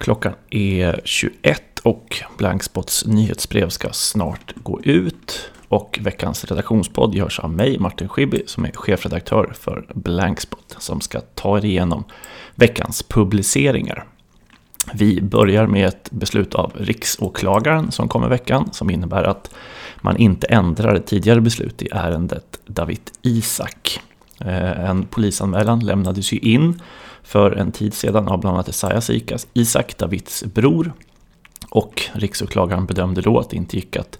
Klockan är 21 och Blankspots nyhetsbrev ska snart gå ut. Och veckans redaktionspodd görs av mig, Martin Schibbye, som är chefredaktör för Blankspot, som ska ta er igenom veckans publiceringar. Vi börjar med ett beslut av riksåklagaren som kom i veckan, som innebär att man inte ändrar ett tidigare beslut i ärendet David Isak. Eh, en polisanmälan lämnades ju in för en tid sedan av bland annat Esaias Isak, Davids bror. Och riksåklagaren bedömde då att det inte gick att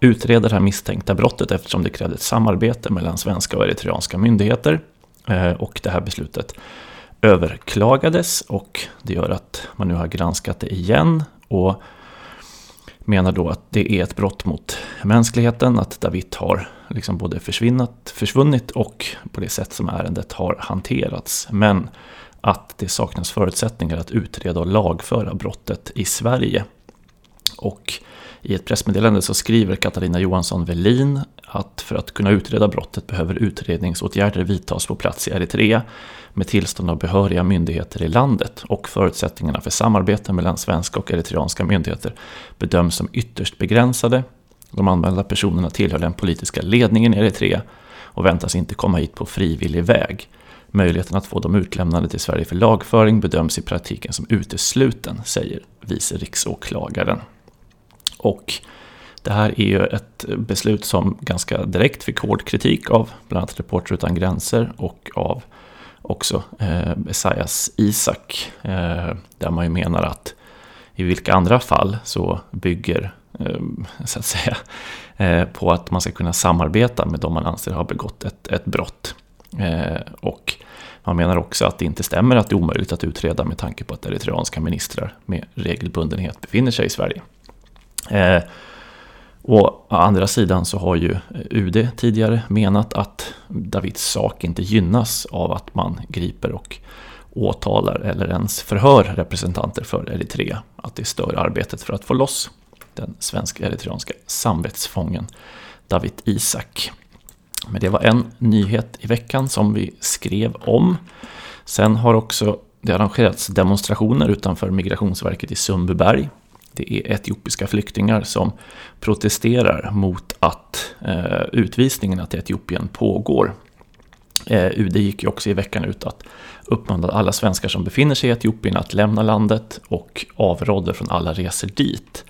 utreda det här misstänkta brottet eftersom det krävde ett samarbete mellan svenska och eritreanska myndigheter. Eh, och det här beslutet överklagades och det gör att man nu har granskat det igen och menar då att det är ett brott mot mänskligheten, att David har liksom både försvinnat, försvunnit och på det sätt som ärendet har hanterats. Men att det saknas förutsättningar att utreda och lagföra brottet i Sverige. Och i ett pressmeddelande så skriver Katarina Johansson Velin att för att kunna utreda brottet behöver utredningsåtgärder vidtas på plats i Eritrea med tillstånd av behöriga myndigheter i landet och förutsättningarna för samarbete mellan svenska och eritreanska myndigheter bedöms som ytterst begränsade. De anmälda personerna tillhör den politiska ledningen i Eritrea och väntas inte komma hit på frivillig väg. Möjligheten att få dem utlämnade till Sverige för lagföring bedöms i praktiken som utesluten, säger vice riksåklagaren. Och det här är ju ett beslut som ganska direkt fick hård kritik av bland annat Reporter utan gränser och av också eh, Esaias Isak. Eh, där man ju menar att i vilka andra fall så bygger eh, så att säga, eh, på att man ska kunna samarbeta med de man anser har begått ett, ett brott. Eh, och man menar också att det inte stämmer att det är omöjligt att utreda med tanke på att eritreanska ministrar med regelbundenhet befinner sig i Sverige. Eh, å andra sidan så har ju UD tidigare menat att Davids sak inte gynnas av att man griper och åtalar eller ens förhör representanter för Eritrea. Att det stör arbetet för att få loss den svensk-eritreanska samvetsfången David Isak. Men det var en nyhet i veckan som vi skrev om. Sen har också det arrangerats demonstrationer utanför Migrationsverket i Sundbyberg. Det är etiopiska flyktingar som protesterar mot att eh, utvisningarna till Etiopien pågår. Eh, UD gick ju också i veckan ut att uppmana alla svenskar som befinner sig i Etiopien att lämna landet och avråder från alla resor dit.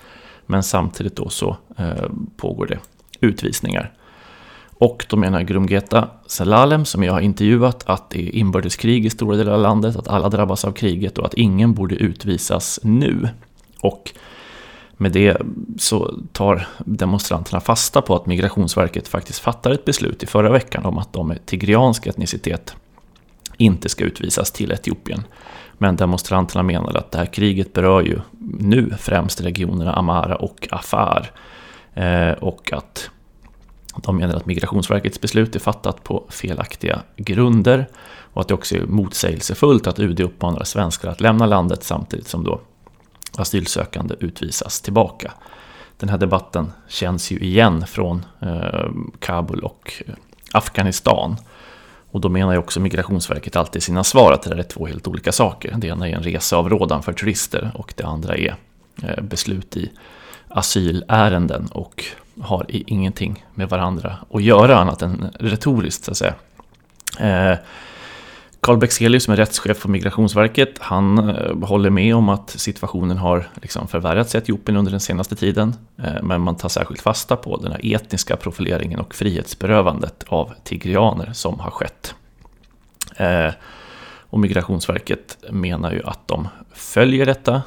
Men samtidigt då så eh, pågår det utvisningar. Och då menar Grumgeta Selalem, som jag har intervjuat, att det är inbördeskrig i stora delar av landet, att alla drabbas av kriget och att ingen borde utvisas nu. Och med det så tar demonstranterna fasta på att Migrationsverket faktiskt fattade ett beslut i förra veckan om att de med tigriansk etnicitet inte ska utvisas till Etiopien. Men demonstranterna menar att det här kriget berör ju nu främst regionerna Amara och Afar. Eh, och att de menar att Migrationsverkets beslut är fattat på felaktiga grunder och att det också är motsägelsefullt att UD uppmanar svenskar att lämna landet samtidigt som då asylsökande utvisas tillbaka. Den här debatten känns ju igen från eh, Kabul och eh, Afghanistan. Och då menar ju också Migrationsverket alltid i sina svar att det där är två helt olika saker. Det ena är en reseavrådan för turister och det andra är eh, beslut i asylärenden och har ingenting med varandra att göra annat än retoriskt så att säga. Eh, Carl Bexelius som är rättschef på Migrationsverket, han eh, håller med om att situationen har liksom förvärrats i Etiopien under den senaste tiden. Eh, men man tar särskilt fasta på den här etniska profileringen och frihetsberövandet av tigrianer som har skett. Eh, och Migrationsverket menar ju att de följer detta,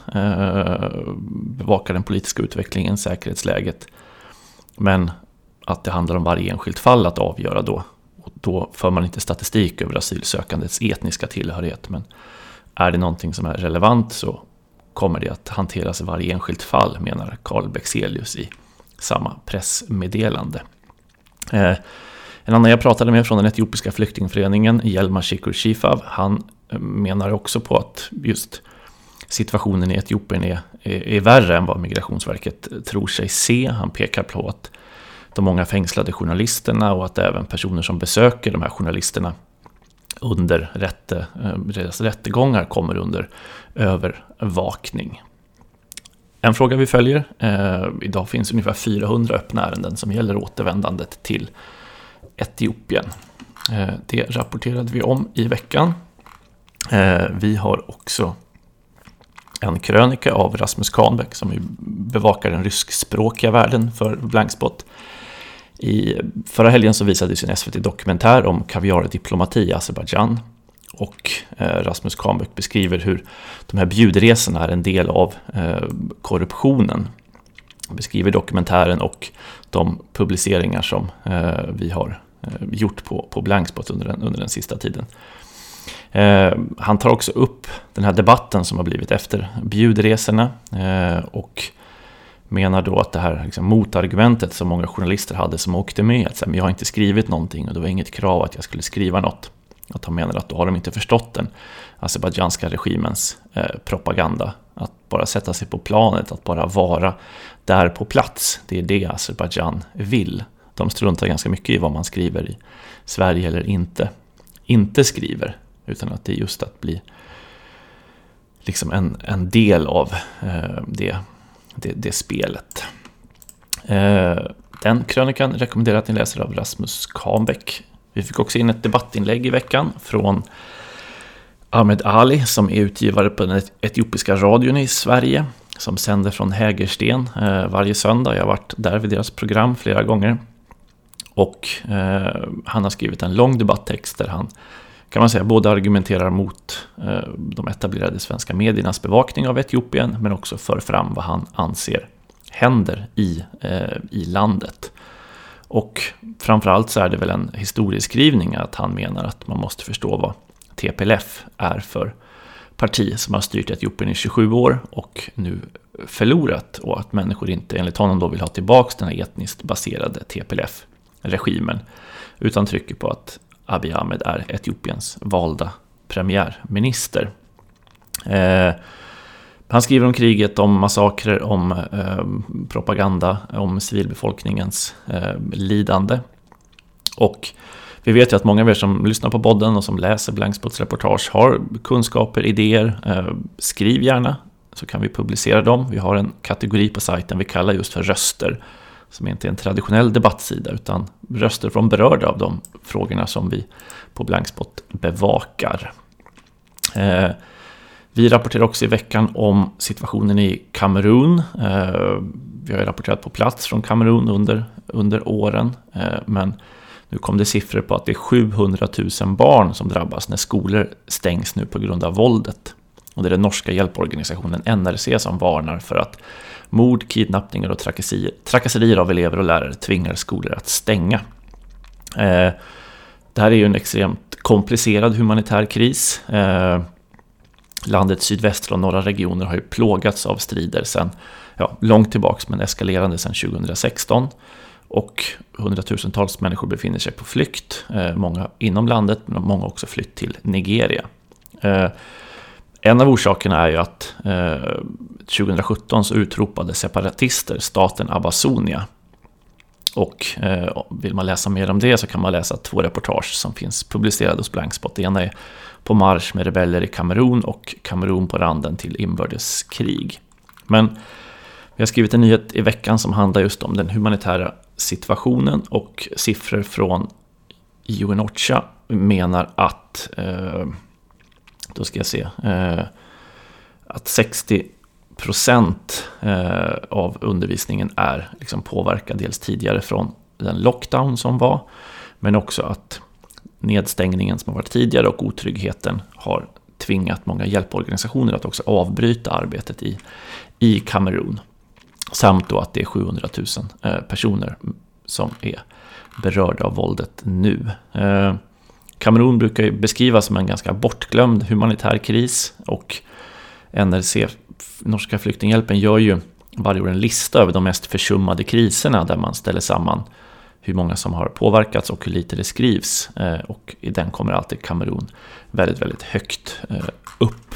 bevakar den politiska utvecklingen, säkerhetsläget men att det handlar om varje enskilt fall att avgöra då. Och då för man inte statistik över asylsökandets etniska tillhörighet. Men är det någonting som är relevant så kommer det att hanteras i varje enskilt fall, menar Carl Bexelius i samma pressmeddelande. Eh, en annan jag pratade med från den etiopiska flyktingföreningen, Yelma Shikur Shifav, han eh, menar också på att just situationen i Etiopien är, är, är, värre än vad Migrationsverket tror sig se. Han pekar på att de många fängslade journalisterna och att även personer som besöker de här journalisterna under rätte, eh, deras rättegångar kommer under övervakning. En fråga vi följer. Eh, idag finns ungefär 400 öppna ärenden som gäller återvändandet till Etiopien. Eh, det rapporterade vi om i veckan. Eh, vi har också en krönika av Rasmus Kahnbäck som bevakar den ryskspråkiga världen för Blankspot. I förra helgen så visades en SVT-dokumentär om kaviardiplomati i Azerbajdzjan. Och eh, Rasmus Kahnbäck beskriver hur de här bjudresorna är en del av eh, korruptionen. Han beskriver dokumentären och de publiceringar som eh, vi har eh, gjort på, på Blankspot under den, under den sista tiden. Eh, han tar också upp den här debatten som har blivit efter bjudresorna eh, och menar då att det här liksom, motargumentet som många journalister hade som åkte med, att jag har inte skrivit någonting och det var inget krav att jag skulle skriva något. Att han menar att då har de inte förstått den azerbajdzjanska regimens eh, propaganda. Att bara sätta sig på planet, att bara vara där på plats. Det är det Azerbajdzjan vill. De struntar ganska mycket i vad man skriver i Sverige eller inte, inte skriver. Utan att det är just att bli liksom en, en del av eh, det, det, det, spelet. Eh, den krönikan rekommenderar att ni läser av Rasmus Kahnbäck vi fick också in ett debattinlägg i veckan från Ahmed Ali som är utgivare på den etiopiska radion i Sverige som sänder från Hägersten eh, varje söndag. Jag har varit där vid deras program flera gånger. Och eh, han har skrivit en lång debatttext där han kan man säga både argumenterar mot eh, de etablerade svenska mediernas bevakning av Etiopien men också för fram vad han anser händer i, eh, i landet. Och framförallt så är det väl en historieskrivning att han menar att man måste förstå vad TPLF är för parti som har styrt Etiopien i 27 år och nu förlorat och att människor inte enligt honom då vill ha tillbaka den här etniskt baserade TPLF-regimen utan trycker på att Abiy Ahmed är Etiopiens valda premiärminister. Eh, han skriver om kriget, om massakrer, om eh, propaganda, om civilbefolkningens eh, lidande. Och vi vet ju att många av er som lyssnar på podden och som läser Blankspots reportage har kunskaper, idéer. Eh, skriv gärna så kan vi publicera dem. Vi har en kategori på sajten vi kallar just för röster. Som inte är en traditionell debattsida utan röster från berörda av de frågorna som vi på Blankspot bevakar. Eh, vi rapporterar också i veckan om situationen i Kamerun. Eh, vi har rapporterat på plats från Kamerun under, under åren. Eh, men nu kom det siffror på att det är 700 000 barn som drabbas när skolor stängs nu på grund av våldet. Och det är den norska hjälporganisationen NRC som varnar för att mord, kidnappningar och trakasserier, trakasserier av elever och lärare tvingar skolor att stänga. Eh, det här är ju en extremt komplicerad humanitär kris. Eh, landets sydvästra och norra regioner har ju plågats av strider sedan ja, långt tillbaks men eskalerande sedan 2016. Och hundratusentals människor befinner sig på flykt, eh, många inom landet men många också flytt till Nigeria. En av orsakerna är ju att eh, 2017 så utropade separatister staten Abbasonia. Och eh, vill man läsa mer om det så kan man läsa två reportage som finns publicerade hos Blankspot. Det ena är på marsch med rebeller i Kamerun och Kamerun på randen till inbördeskrig. Men vi har skrivit en nyhet i veckan som handlar just om den humanitära situationen och siffror från UNOCHA menar att, eh, då ska jag se, eh, att 60 procent eh, av undervisningen är liksom påverkad dels tidigare från den lockdown som var, men också att nedstängningen som har varit tidigare och otryggheten har tvingat många hjälporganisationer att också avbryta arbetet i, i Kamerun. Samt då att det är 700 000 eh, personer som är berörda av våldet nu. Eh, Kamerun brukar ju beskrivas som en ganska bortglömd humanitär kris och NRC, Norska flyktinghjälpen, gör ju varje år en lista över de mest försummade kriserna där man ställer samman hur många som har påverkats och hur lite det skrivs. Eh, och i den kommer alltid Kamerun väldigt, väldigt högt eh, upp.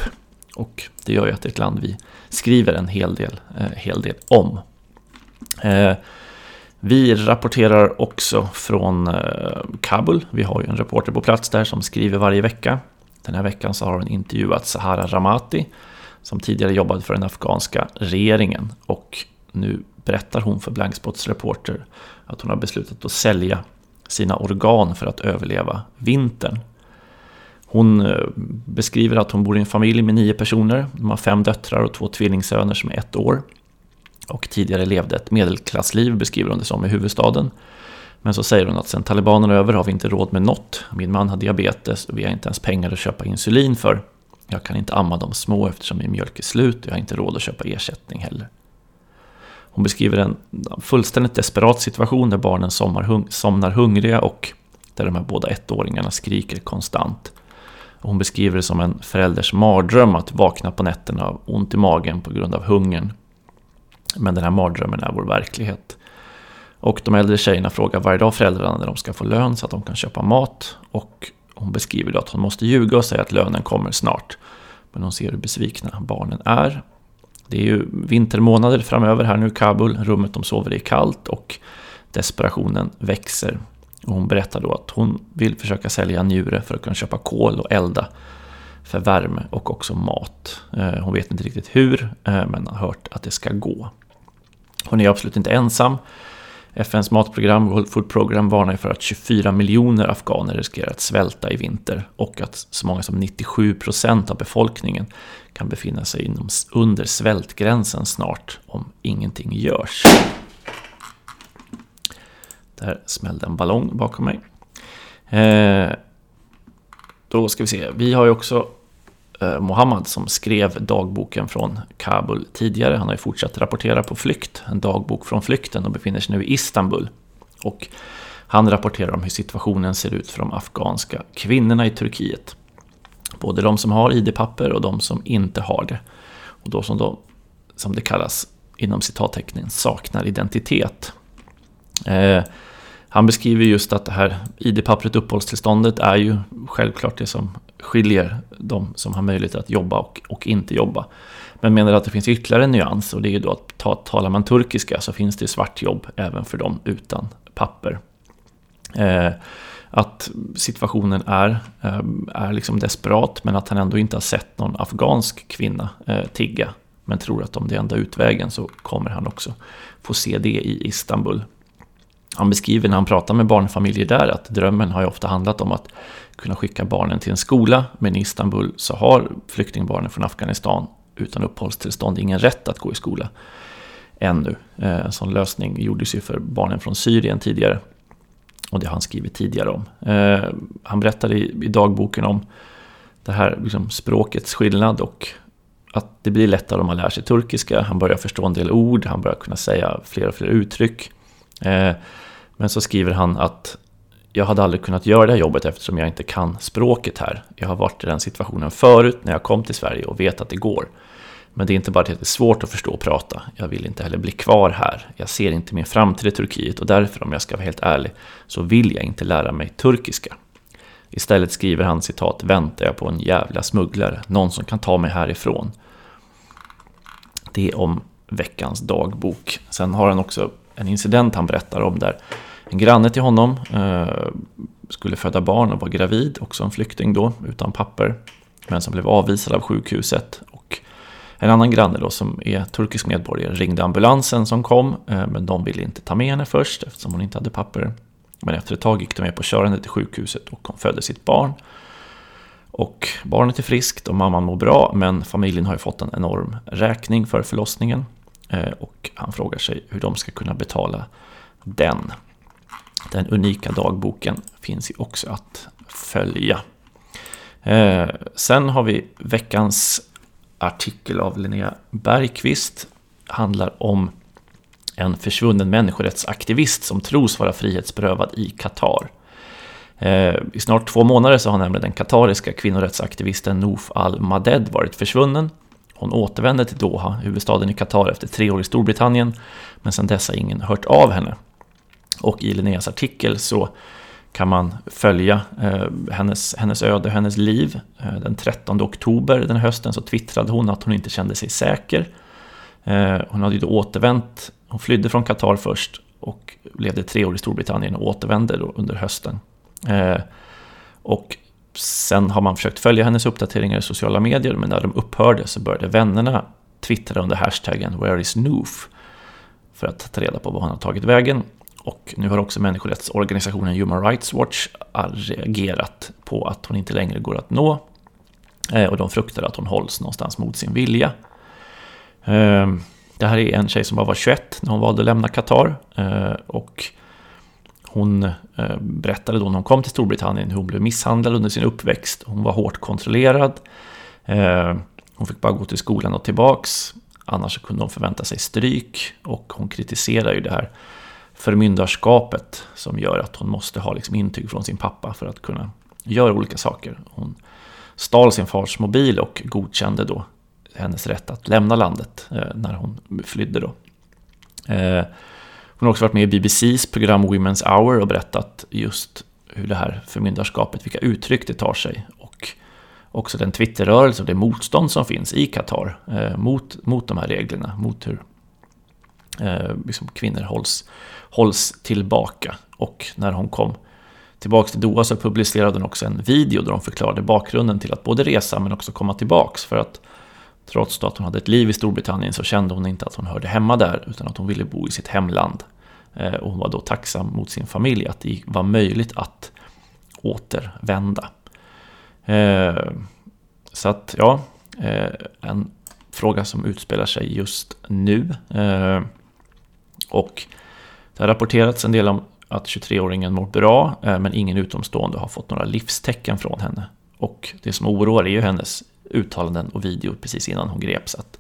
Och det gör ju att det är ett land vi skriver en hel del, eh, hel del om. Vi rapporterar också från eh, Kabul. Vi har ju en reporter på plats där som skriver varje vecka. Den här veckan så har hon intervjuat Sahara Ramati som tidigare jobbade för den afghanska regeringen och nu berättar hon för Blankspots reporter att hon har beslutat att sälja sina organ för att överleva vintern. Hon eh, beskriver att hon bor i en familj med nio personer. De har fem döttrar och två tvillingsöner som är ett år. Och tidigare levde ett medelklassliv, beskriver hon det som, i huvudstaden. Men så säger hon att sen talibanerna är över har vi inte råd med något. Min man har diabetes och vi har inte ens pengar att köpa insulin för. Jag kan inte amma de små eftersom min mjölk är slut och jag har inte råd att köpa ersättning heller. Hon beskriver en fullständigt desperat situation där barnen somnar hungriga och där de här båda ettåringarna skriker konstant. Hon beskriver det som en förälders mardröm att vakna på nätterna av ont i magen på grund av hungern. Men den här mardrömmen är vår verklighet. Och de äldre tjejerna frågar varje dag föräldrarna när de ska få lön så att de kan köpa mat. Och hon beskriver då att hon måste ljuga och säga att lönen kommer snart. Men hon ser hur besvikna barnen är. Det är ju vintermånader framöver här nu i Kabul. Rummet de sover i är kallt och desperationen växer. Och hon berättar då att hon vill försöka sälja njure för att kunna köpa kol och elda för värme och också mat. Eh, hon vet inte riktigt hur, eh, men har hört att det ska gå. Hon är absolut inte ensam. FNs matprogram, World Food Program, varnar för att 24 miljoner afghaner riskerar att svälta i vinter och att så många som 97 procent av befolkningen kan befinna sig inom, under svältgränsen snart om ingenting görs. Där smällde en ballong bakom mig. Eh, då ska vi se, vi har ju också Eh, Mohammad som skrev dagboken från Kabul tidigare. Han har ju fortsatt rapportera på flykt, en dagbok från flykten och befinner sig nu i Istanbul. Och han rapporterar om hur situationen ser ut för de afghanska kvinnorna i Turkiet. Både de som har ID-papper och de som inte har det. Och de som, då, som det kallas inom citattecknen saknar identitet. Eh, han beskriver just att det här ID-pappret, uppehållstillståndet, är ju självklart det som skiljer de som har möjlighet att jobba och, och inte jobba. Men menar att det finns ytterligare en nyans och det är ju då att ta, talar man turkiska så finns det svartjobb även för dem utan papper. Eh, att situationen är, eh, är liksom desperat men att han ändå inte har sett någon afghansk kvinna eh, tigga. Men tror att om det är enda utvägen så kommer han också få se det i Istanbul. Han beskriver när han pratar med barnfamiljer där att drömmen har ju ofta handlat om att kunna skicka barnen till en skola. Men i Istanbul så har flyktingbarnen från Afghanistan utan uppehållstillstånd ingen rätt att gå i skola. Ännu. Eh, en sån lösning gjordes ju för barnen från Syrien tidigare. Och det har han skrivit tidigare om. Eh, han berättade i dagboken om det här liksom språkets skillnad och att det blir lättare om man lär sig turkiska. Han börjar förstå en del ord, han börjar kunna säga fler och fler uttryck. Eh, men så skriver han att jag hade aldrig kunnat göra det här jobbet eftersom jag inte kan språket här. Jag har varit i den situationen förut när jag kom till Sverige och vet att det går. Men det är inte bara det att det är svårt att förstå och prata. Jag vill inte heller bli kvar här. Jag ser inte min framtid i Turkiet och därför, om jag ska vara helt ärlig, så vill jag inte lära mig turkiska. Istället skriver han citat, väntar jag på en jävla smugglare, någon som kan ta mig härifrån. Det är om veckans dagbok. Sen har han också en incident han berättar om där en granne till honom eh, skulle föda barn och var gravid, också en flykting då, utan papper. Men som blev avvisad av sjukhuset. Och en annan granne då som är turkisk medborgare ringde ambulansen som kom, eh, men de ville inte ta med henne först eftersom hon inte hade papper. Men efter ett tag gick de med på körandet till sjukhuset och hon födde sitt barn. Och barnet är friskt och mamman mår bra, men familjen har ju fått en enorm räkning för förlossningen. Eh, och han frågar sig hur de ska kunna betala den. Den unika dagboken finns ju också att följa. Eh, sen har vi veckans artikel av Linnea Bergqvist. Handlar om en försvunnen människorättsaktivist som tros vara frihetsberövad i Qatar. Eh, I snart två månader så har nämligen den katariska kvinnorättsaktivisten Noof al-Maded varit försvunnen. Hon återvände till Doha, huvudstaden i Qatar, efter tre år i Storbritannien, men sedan dess har ingen hört av henne. Och i Linneas artikel så kan man följa eh, hennes, hennes öde, hennes liv. Eh, den 13 oktober den hösten så twittrade hon att hon inte kände sig säker. Eh, hon hade ju då återvänt, hon flydde från Qatar först och levde tre år i Storbritannien och återvände då under hösten. Eh, och sen har man försökt följa hennes uppdateringar i sociala medier, men när de upphörde så började vännerna twittra under hashtaggen “Where is Noof?” för att ta reda på var hon har tagit vägen. Och nu har också människorättsorganisationen Human Rights Watch reagerat på att hon inte längre går att nå. Eh, och de fruktar att hon hålls någonstans mot sin vilja. Ehm, det här är en tjej som bara var 21 när hon valde att lämna Qatar. Eh, och hon eh, berättade då när hon kom till Storbritannien hur hon blev misshandlad under sin uppväxt. Hon var hårt kontrollerad. Hon fick bara gå till skolan och tillbaks. Annars kunde hon förvänta sig stryk. Och hon kritiserar ju det här förmyndarskapet som gör att hon måste ha liksom intyg från sin pappa för att kunna göra olika saker. Hon stal sin fars mobil och godkände då hennes rätt att lämna landet eh, när hon flydde. Då. Eh, hon har också varit med i BBCs program Women's Hour och berättat just hur det här förmyndarskapet, vilka uttryck det tar sig. Och också den Twitterrörelse och det motstånd som finns i Qatar eh, mot, mot de här reglerna, mot hur Eh, liksom kvinnor hålls, hålls tillbaka. Och när hon kom tillbaka till Doha så publicerade hon också en video där hon förklarade bakgrunden till att både resa men också komma tillbaks. För att trots att hon hade ett liv i Storbritannien så kände hon inte att hon hörde hemma där utan att hon ville bo i sitt hemland. Eh, och hon var då tacksam mot sin familj att det var möjligt att återvända. Eh, så att ja, eh, en fråga som utspelar sig just nu. Eh, och det har rapporterats en del om att 23-åringen mår bra, eh, men ingen utomstående har fått några livstecken från henne. Och det som oroar är ju hennes uttalanden och video precis innan hon greps, att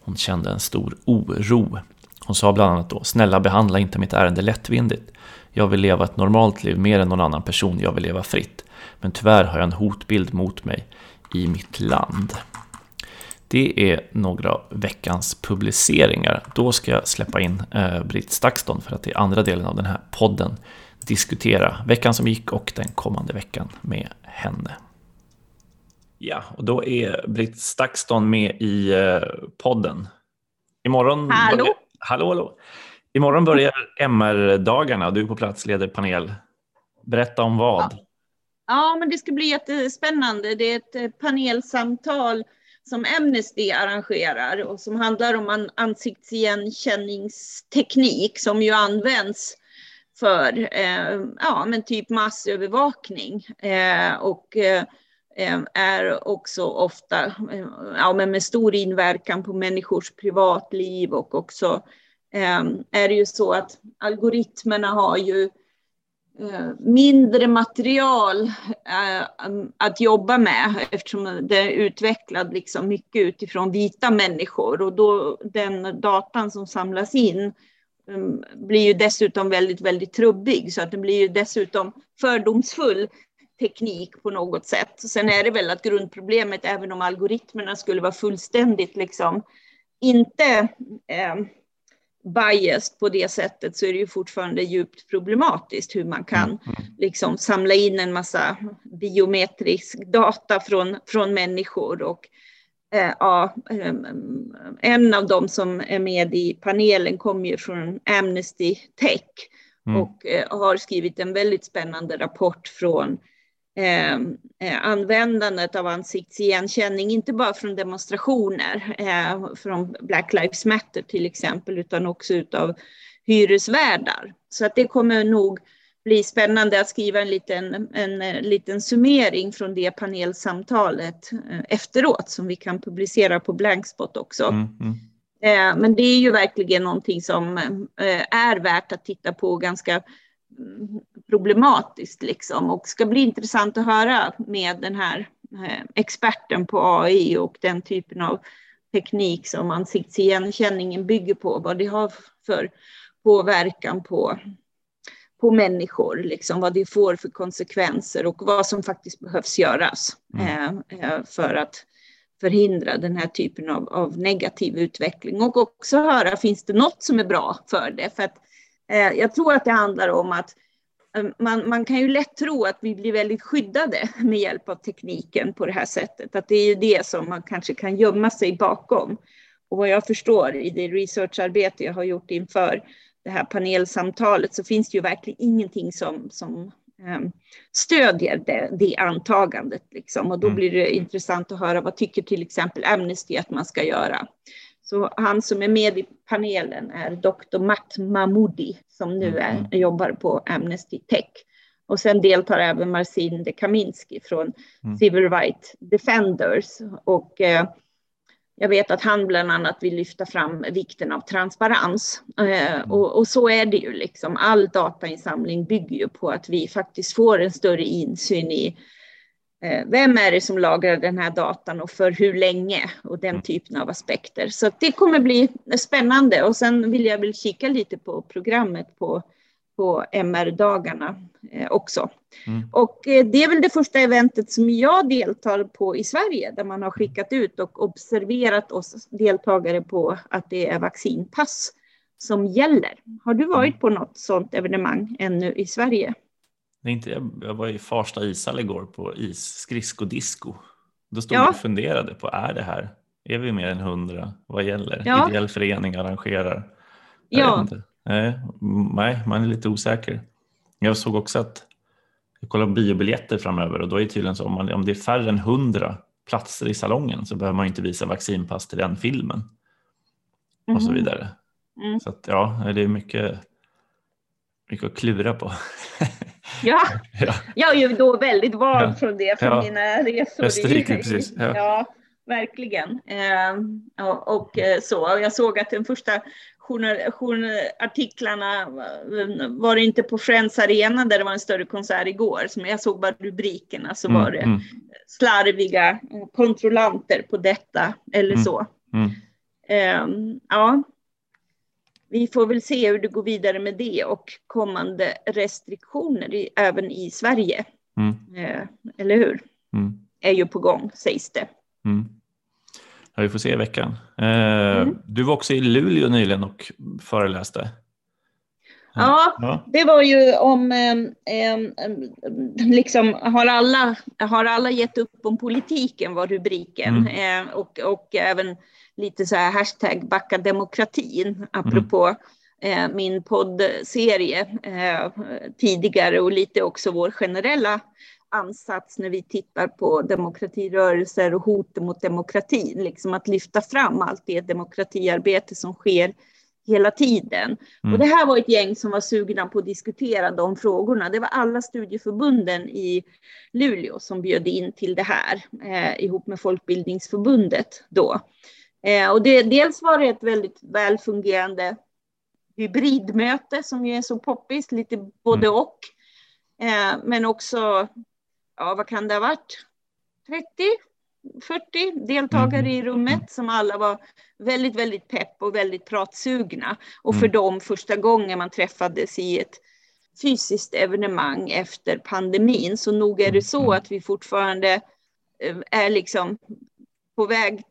hon kände en stor oro. Hon sa bland annat då, snälla behandla inte mitt ärende lättvindigt. Jag vill leva ett normalt liv mer än någon annan person, jag vill leva fritt. Men tyvärr har jag en hotbild mot mig i mitt land. Det är några av veckans publiceringar. Då ska jag släppa in eh, Britt Stakston för att i andra delen av den här podden diskutera veckan som gick och den kommande veckan med henne. Ja, och då är Britt Stakston med i eh, podden. Imorgon... Hallå! Börjar, hallå, hallå! Imorgon börjar MR-dagarna. Du är på plats, leder panel. Berätta om vad? Ja. ja, men det ska bli jättespännande. Det är ett eh, panelsamtal som Amnesty arrangerar och som handlar om ansiktsigenkänningsteknik som ju används för eh, ja, men typ massövervakning eh, och eh, eh är också ofta eh, ja, men med stor inverkan på människors privatliv och också eh, är det ju så att algoritmerna har ju Eh, Eh, mindre material eh, att jobba med eftersom det är utvecklad liksom mycket utifrån vita människor och då den datan som samlas in mm, blir ju dessutom väldigt, väldigt trubbig så att den blir ju dessutom fördomsfull teknik på något sätt. Sen är det väl att grundproblemet, även om algoritmerna skulle vara fullständigt liksom inte eh, biased på det sättet så är det ju fortfarande djupt problematiskt hur man kan mm, mm. liksom samla in en massa biometrisk data från, från människor. Och, eh, ja, eh, en av dem som är med i panelen kommer ju från Amnesty Tech mm. och eh, har skrivit en väldigt spännande rapport från Eh, eh, användandet av ansiktsigenkänning, inte bara från demonstrationer, eh, från Black Lives Matter till exempel, utan också utav hyresvärdar. Så att det kommer nog bli spännande att skriva en liten, en, en liten summering från det panelsamtalet eh, efteråt som vi kan publicera på Blankspot också. Mm, mm. Eh, men det är ju verkligen någonting som eh, är värt att titta på ganska problematiskt liksom och ska bli intressant att höra med den här eh, experten på AI och den typen av teknik som ansiktsigenkänningen bygger på, vad det har för påverkan på, på människor, liksom, vad det får för konsekvenser och vad som faktiskt behövs göras mm. eh, eh för att förhindra den här typen av, av, negativ utveckling och också höra, finns det något som är bra för det? För att jag tror att det handlar om att eh, man, man, kan ju lätt tro att vi blir väldigt skyddade med hjälp av tekniken på det här sättet. Att det är ju det som man kanske kan gömma sig bakom. Och vad jag förstår i det researcharbete jag har gjort inför det här panelsamtalet så finns det ju verkligen ingenting som, som um, stödjer det, det antagandet. Liksom. Och då mm. blir det intressant att höra vad tycker till exempel Amnesty att man ska göra. Så han som är med i panelen är Dr. Matt Mahmoudi som nu är, mm. jobbar på Amnesty Tech. Och sen deltar även Marcin de Kaminski från mm. Civil Rights Defenders. Och eh, jag vet att han bland annat vill lyfta fram vikten av transparens. Eh, mm. och, och, så är det ju liksom. All datainsamling bygger ju på att vi faktiskt får en större insyn i vem är det som lagrar den här datan och för hur länge och den mm. typen av aspekter. Så det kommer bli spännande och sen vill jag väl kika lite på programmet på på MR-dagarna eh, också. Mm. Och eh, det är väl det första eventet som jag deltar på i Sverige, där man har skickat ut och observerat oss deltagare på att det är vaccinpass som gäller. Har du varit på något sådant evenemang ännu i Sverige? Nej, inte, jag var i Farsta ishall igår på isskridsko-disco. Då stod ja. jag och funderade på, är det här, är vi mer än hundra? Vad gäller? Ja. Ideell förening arrangerar? Jag ja. Nej, man är lite osäker. Jag såg också att jag kollar på biobiljetter framöver och då är det tydligen så om, man, om det är färre än hundra platser i salongen så behöver man inte visa vaccinpass till den filmen mm. och så mhm. vidare. Mm. Så att, ja, det är mycket, mycket att klura på. ja. ja, jag är ju då väldigt van ja. från det från ja. mina resor. Österrike, precis. Ja. ja verkligen. Eh, och, och, eh, så. Jag såg att den första artiklarna var det inte på Friends Arena där det var en större konsert igår, som jag såg bara rubrikerna så mm, var det mm. slarviga kontrollanter på detta eller mm, så. Um, ja, vi får väl se hur det går vidare med det och kommande restriktioner i, även i Sverige. Uh, eller hur? Mm. Är ju på gång sägs det. Mm. Ja, vi får se i veckan. Eh, mm. Du var också i Luleå nyligen och föreläste. Ja, ja. det var ju om, eh, eh, liksom, har alla, har alla gett upp om politiken var rubriken. Mm. Eh, och, och även lite så här hashtag backa demokratin, apropå mm. min poddserie eh, tidigare och lite också vår generella ansats när vi tittar på demokratirörelser och hoten mot demokratin, liksom att lyfta fram allt det demokratiarbete som sker hela tiden. Mm. Och det här var ett gäng som var sugna på att diskutera de frågorna. Det var alla studieförbunden i Luleå som bjöd in till det här eh, ihop med Folkbildningsförbundet då. Eh, och det, dels var det ett väldigt väl fungerande hybridmöte som ju är så poppis, lite både mm. och. Eh, men också ja vad kan det ha varit, 30, 40 deltagare mm. i rummet som alla var väldigt, väldigt pepp och väldigt pratsugna. Och för mm. dem första gången man träffades i ett fysiskt evenemang efter pandemin. Så nog är det så mm. att vi fortfarande eh, är liksom på väg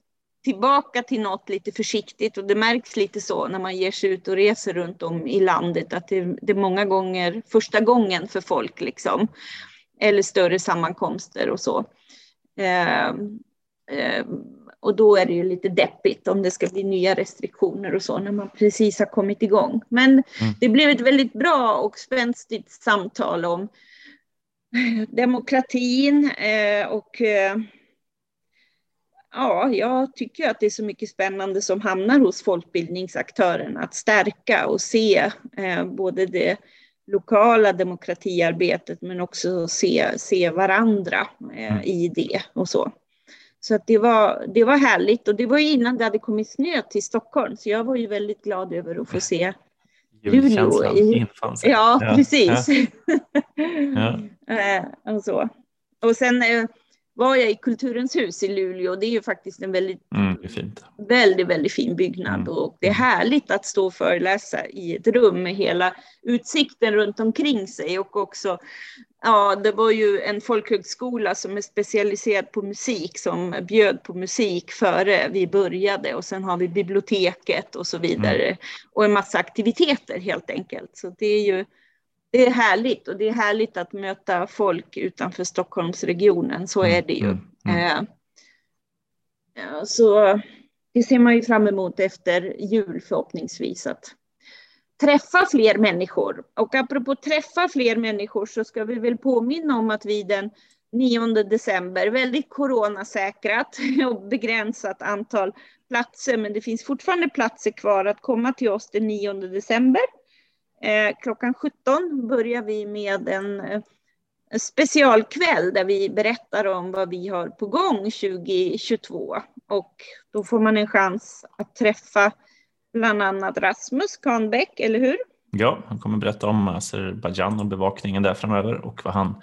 tillbaka till något lite försiktigt och det märks lite så när man ger sig ut och reser runt om i landet att det, det är många gånger första gången för folk liksom eller större sammankomster och så. Eh, eh, och då är det ju lite deppigt om det ska bli nya restriktioner och så när man precis har kommit igång. Men mm. det blev ett väldigt bra och spänstigt samtal om demokratin eh, och eh, ja, jag tycker att det är så mycket spännande som hamnar hos folkbildningsaktörerna att stärka och se eh, både det lokala demokratiarbetet men också se, se varandra eh, mm. i det och så. Så att det, var, det var härligt och det var innan det hade kommit snö till Stockholm så jag var ju väldigt glad över att få se Luleå. I, ja, ja, precis. Ja. ja. Eh, och, så. och sen var jag i Kulturens hus i Luleå. Det är ju faktiskt en väldigt, mm, väldigt, väldigt fin byggnad mm. och det är härligt att stå och föreläsa i ett rum med hela utsikten runt omkring sig och också Ja, det var ju en folkhögskola som är specialiserad på musik som bjöd på musik före vi började och sen har vi biblioteket och så vidare mm. och en massa aktiviteter helt enkelt. Så det är ju det är härligt och det är härligt att möta folk utanför Stockholmsregionen. Så är det ju. Mm, mm. Eh, så det ser man ju fram emot efter jul förhoppningsvis att träffa fler människor. Och apropå träffa fler människor så ska vi väl påminna om att vi den 9 december, väldigt coronasäkrat och begränsat antal platser, men det finns fortfarande platser kvar att komma till oss den 9 december. Eh, klockan 17 börjar vi med en, en specialkväll där vi berättar om vad vi har på gång 2022 och då får man en chans att träffa bland annat Rasmus Kahnbäck, eller hur? Ja, han kommer berätta om Azerbajdzjan och bevakningen där framöver och vad han,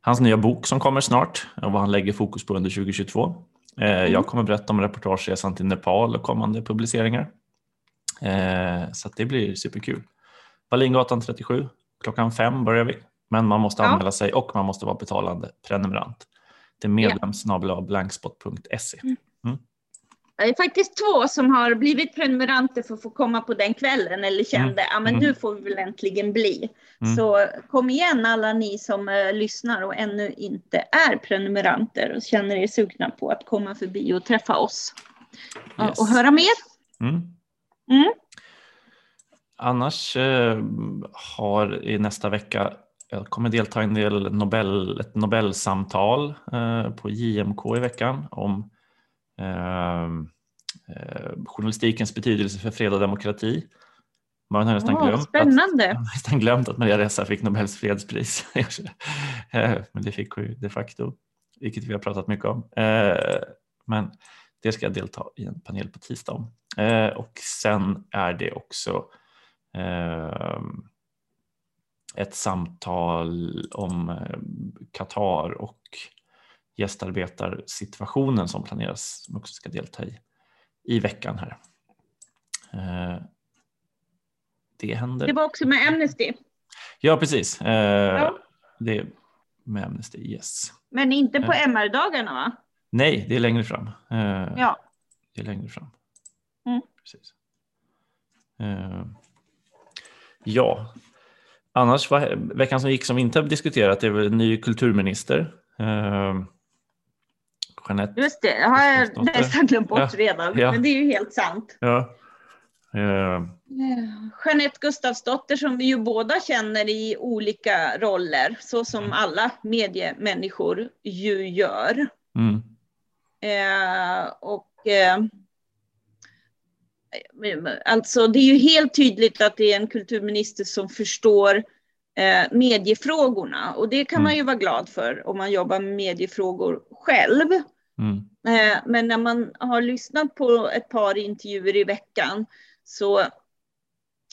hans nya bok som kommer snart och vad han lägger fokus på under 2022. Eh, mm. Jag kommer berätta om reportageresan till Nepal och kommande publiceringar. Eh, så det blir superkul. Wallingatan 37, klockan fem börjar vi. Men man måste anmäla ja. sig och man måste vara betalande prenumerant. Det är medlemsnabelablankspot.se. Mm. mm. Det är faktiskt två som har blivit prenumeranter för att få komma på den kvällen eller kände mm. ja men mm. nu får vi väl äntligen bli. Mm. Så kom igen alla ni som uh, lyssnar och ännu inte är prenumeranter och känner er sugna på att komma förbi och träffa oss yes. och höra mer. Mm. Annars uh, har i nästa vecka jag kommer delta i en del Nobel, ett Nobelsamtal uh, på JMK i veckan om eh, journalistikens betydelse för fred och demokrati. Man har nästan, oh, glömt spännande. Att, nästan glömt att Maria Ressa fick Nobels fredspris. Eh, men det fick hon ju de facto, vilket vi har pratat mycket om. Eh, men det ska jag delta i en panel på tisdag om. Och sen är det också ett samtal om Qatar och gästarbetarsituationen som planeras som också ska delta i i veckan här. Eh, det händer. Det var också med Amnesty. Ja, precis. Eh, ja. Det är med Amnesty, yes. Men inte på eh. MR-dagarna va? Nej, det är längre fram. Ja. Det är längre fram. Mm. Precis. Ja, annars var veckan som gick som vi inte har diskuterat det är väl ny kulturminister. Jeanette. Just det, det har jag nästan glömt bort ja. redan, ja. men det är ju helt sant. Ja. Uh. Jeanette Gustafsdotter som vi ju båda känner i olika roller, så som mm. alla mediemänniskor ju gör. Mm. Uh, och uh, alltså det är ju helt tydligt att det är en kulturminister som förstår eh, mediefrågorna och det kan mm. man ju vara glad för om man jobbar med mediefrågor själv. Mm. Eh, men när man har lyssnat på ett par intervjuer i veckan så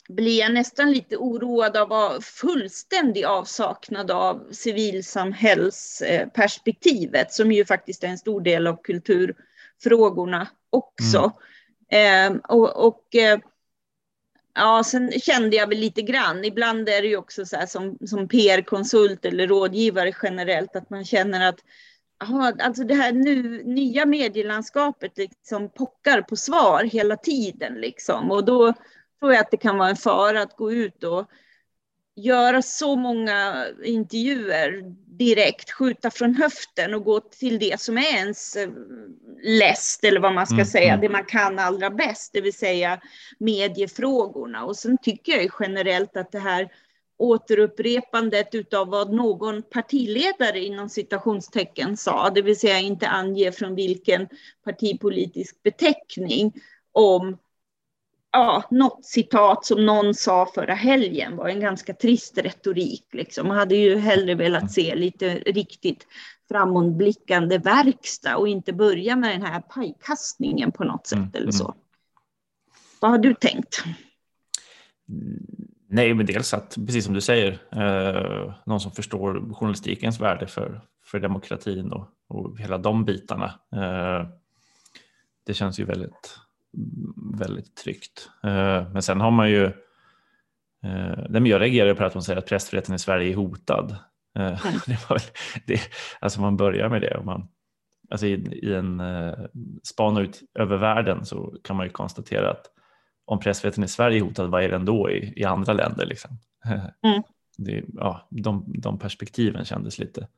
blir jag nästan lite oroad av fullständig avsaknad av civilsamhällsperspektivet som ju faktiskt är en stor del av kulturfrågorna också. Mm. Eh, och, och eh, ja, sen kände jag väl lite grann, ibland är det ju också så här som, som PR-konsult eller rådgivare generellt, att man känner att aha, alltså det här nu, nya medielandskapet liksom pockar på svar hela tiden. Liksom. Och då tror jag att det kan vara en fara att gå ut och göra så många intervjuer direkt, skjuta från höften och gå till det som är ens eh, läst, eller vad man ska mm, säga, mm. det man kan allra bäst, det vill säga mediefrågorna. Och sen tycker jag generellt att det här återupprepandet utav vad någon partiledare inom citationstecken sa, det vill säga inte ange från vilken partipolitisk beteckning om ja, något citat som någon sa förra helgen var en ganska trist retorik. Liksom. Man hade ju hellre velat se lite riktigt framåtblickande verkstad och inte börja med den här pajkastningen på något sätt mm, eller så. Mm. Vad har du tänkt? Nej, men dels att, precis som du säger, eh, någon som förstår journalistikens värde för, för demokratin och, och hela de bitarna. Eh, det känns ju väldigt, väldigt tryggt. Eh, men sen har man ju, eh, jag reagerar på att man säger att pressfriheten i Sverige är hotad. Eh, det var, det, alltså man börjar med det och man, alltså i, i en eh, span ut över världen så kan man ju konstatera att om pressfriheten i Sverige är hotad, vad är den då i, i andra länder? Liksom? Mm. Det, ja, de, de perspektiven kändes lite.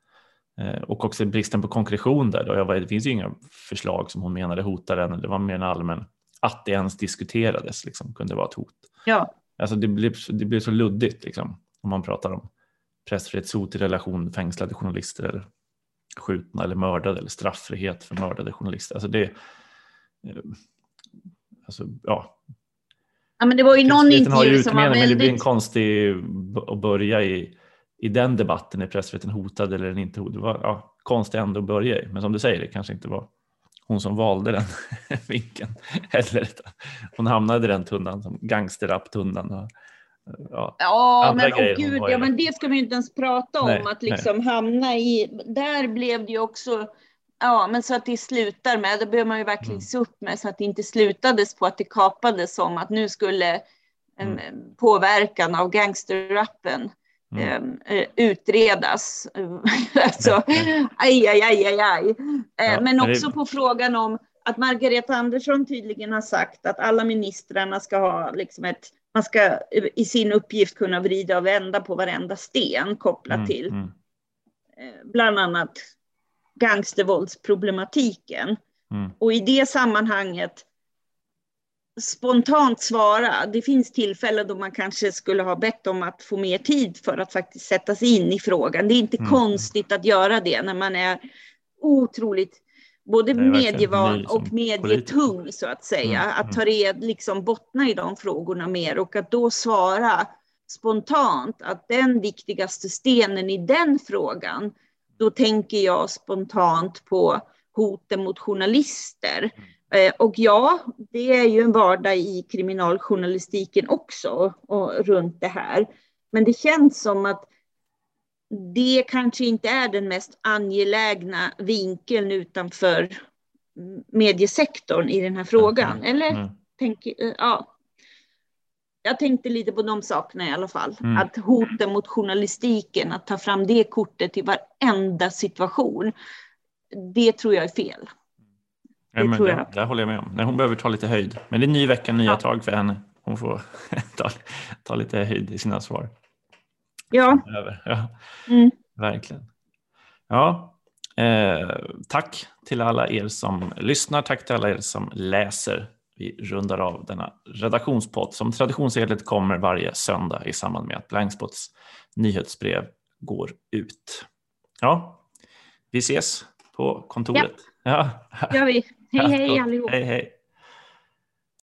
Eh, och också bristen på konkretion där. Då. Jag var, det finns ju inga förslag som hon menade hotade den. Det var mer en allmän, att det ens diskuterades liksom, kunde vara ett hot. Ja. Alltså det blir, det blir så luddigt liksom, om man pratar om pressfrihetshot i relation fängslade journalister eller skjutna eller mördade eller straffrihet för mördade journalister. Alltså det, eh, alltså, ja. ja men det var ju någon intervju som var väldigt... Men det blir en konstig att börja i, i den debatten, är pressfriheten hotad eller den inte hotad? Det var ja, konstigt ändå att börja i, men som du säger, det kanske inte var hon som valde den vinkeln. Eller, hon hamnade i den tunnan, som gangsterrap-tunnan. Ja, ja men oh, gud, ja, men det ska vi inte ens prata om, nej, att liksom nej. hamna i, där blev det ju också, ja, men så att det slutar med, det behöver man ju verkligen mm. se upp med, så att det inte slutades på att det kapades som att nu skulle en mm. påverkan av gangsterrappen mm. eh, utredas. alltså, aj, aj, aj, aj, aj. Eh, ja, men också det... på frågan om att Margareta Andersson tydligen har sagt att alla ministrarna ska ha liksom ett man ska i sin uppgift kunna vrida och vända på varenda sten kopplat mm, till mm. Eh, bland annat gangstervåldsproblematiken. Mm. Och i det sammanhanget spontant svara. Det finns tillfällen då man kanske skulle ha bett om att få mer tid för att faktiskt sätta sig in i frågan. Det är inte mm. konstigt att göra det när man är otroligt både medievan och medietung så att säga. Mm. Att ta mm. red, liksom bottna i de frågorna mer och att då svara spontant att den viktigaste stenen i den frågan, då tänker jag spontant på hoten mot journalister. Mm. Eh, och ja, det är ju en vardag i kriminaljournalistiken också och runt det här. Men det känns som att det kanske inte är den mest angelägna vinkeln utanför mediesektorn i den här frågan. Mm. Eller? Mm. Tänk, eh, ja. Jag tänkte lite på de sakerna i alla fall. Mm. Att hoten mot journalistiken, att ta fram det kortet i varenda situation. Det tror jag är fel. Det ja, tror jag. Det, det håller jag med om. Nej, hon behöver ta lite höjd. Men det är ny vecka, nya ja. tag för henne. Hon får ta, ta lite höjd i sina svar. Ja. ja. Mm. Verkligen. Ja, eh, tack till alla er som lyssnar. Tack till alla er som läser. Vi rundar av denna redaktionspodd som traditionsenligt kommer varje söndag i samband med att Blankspots nyhetsbrev går ut. Ja, vi ses på kontoret. Ja, ja. gör vi. Hej, hej allihop. Hej, hej.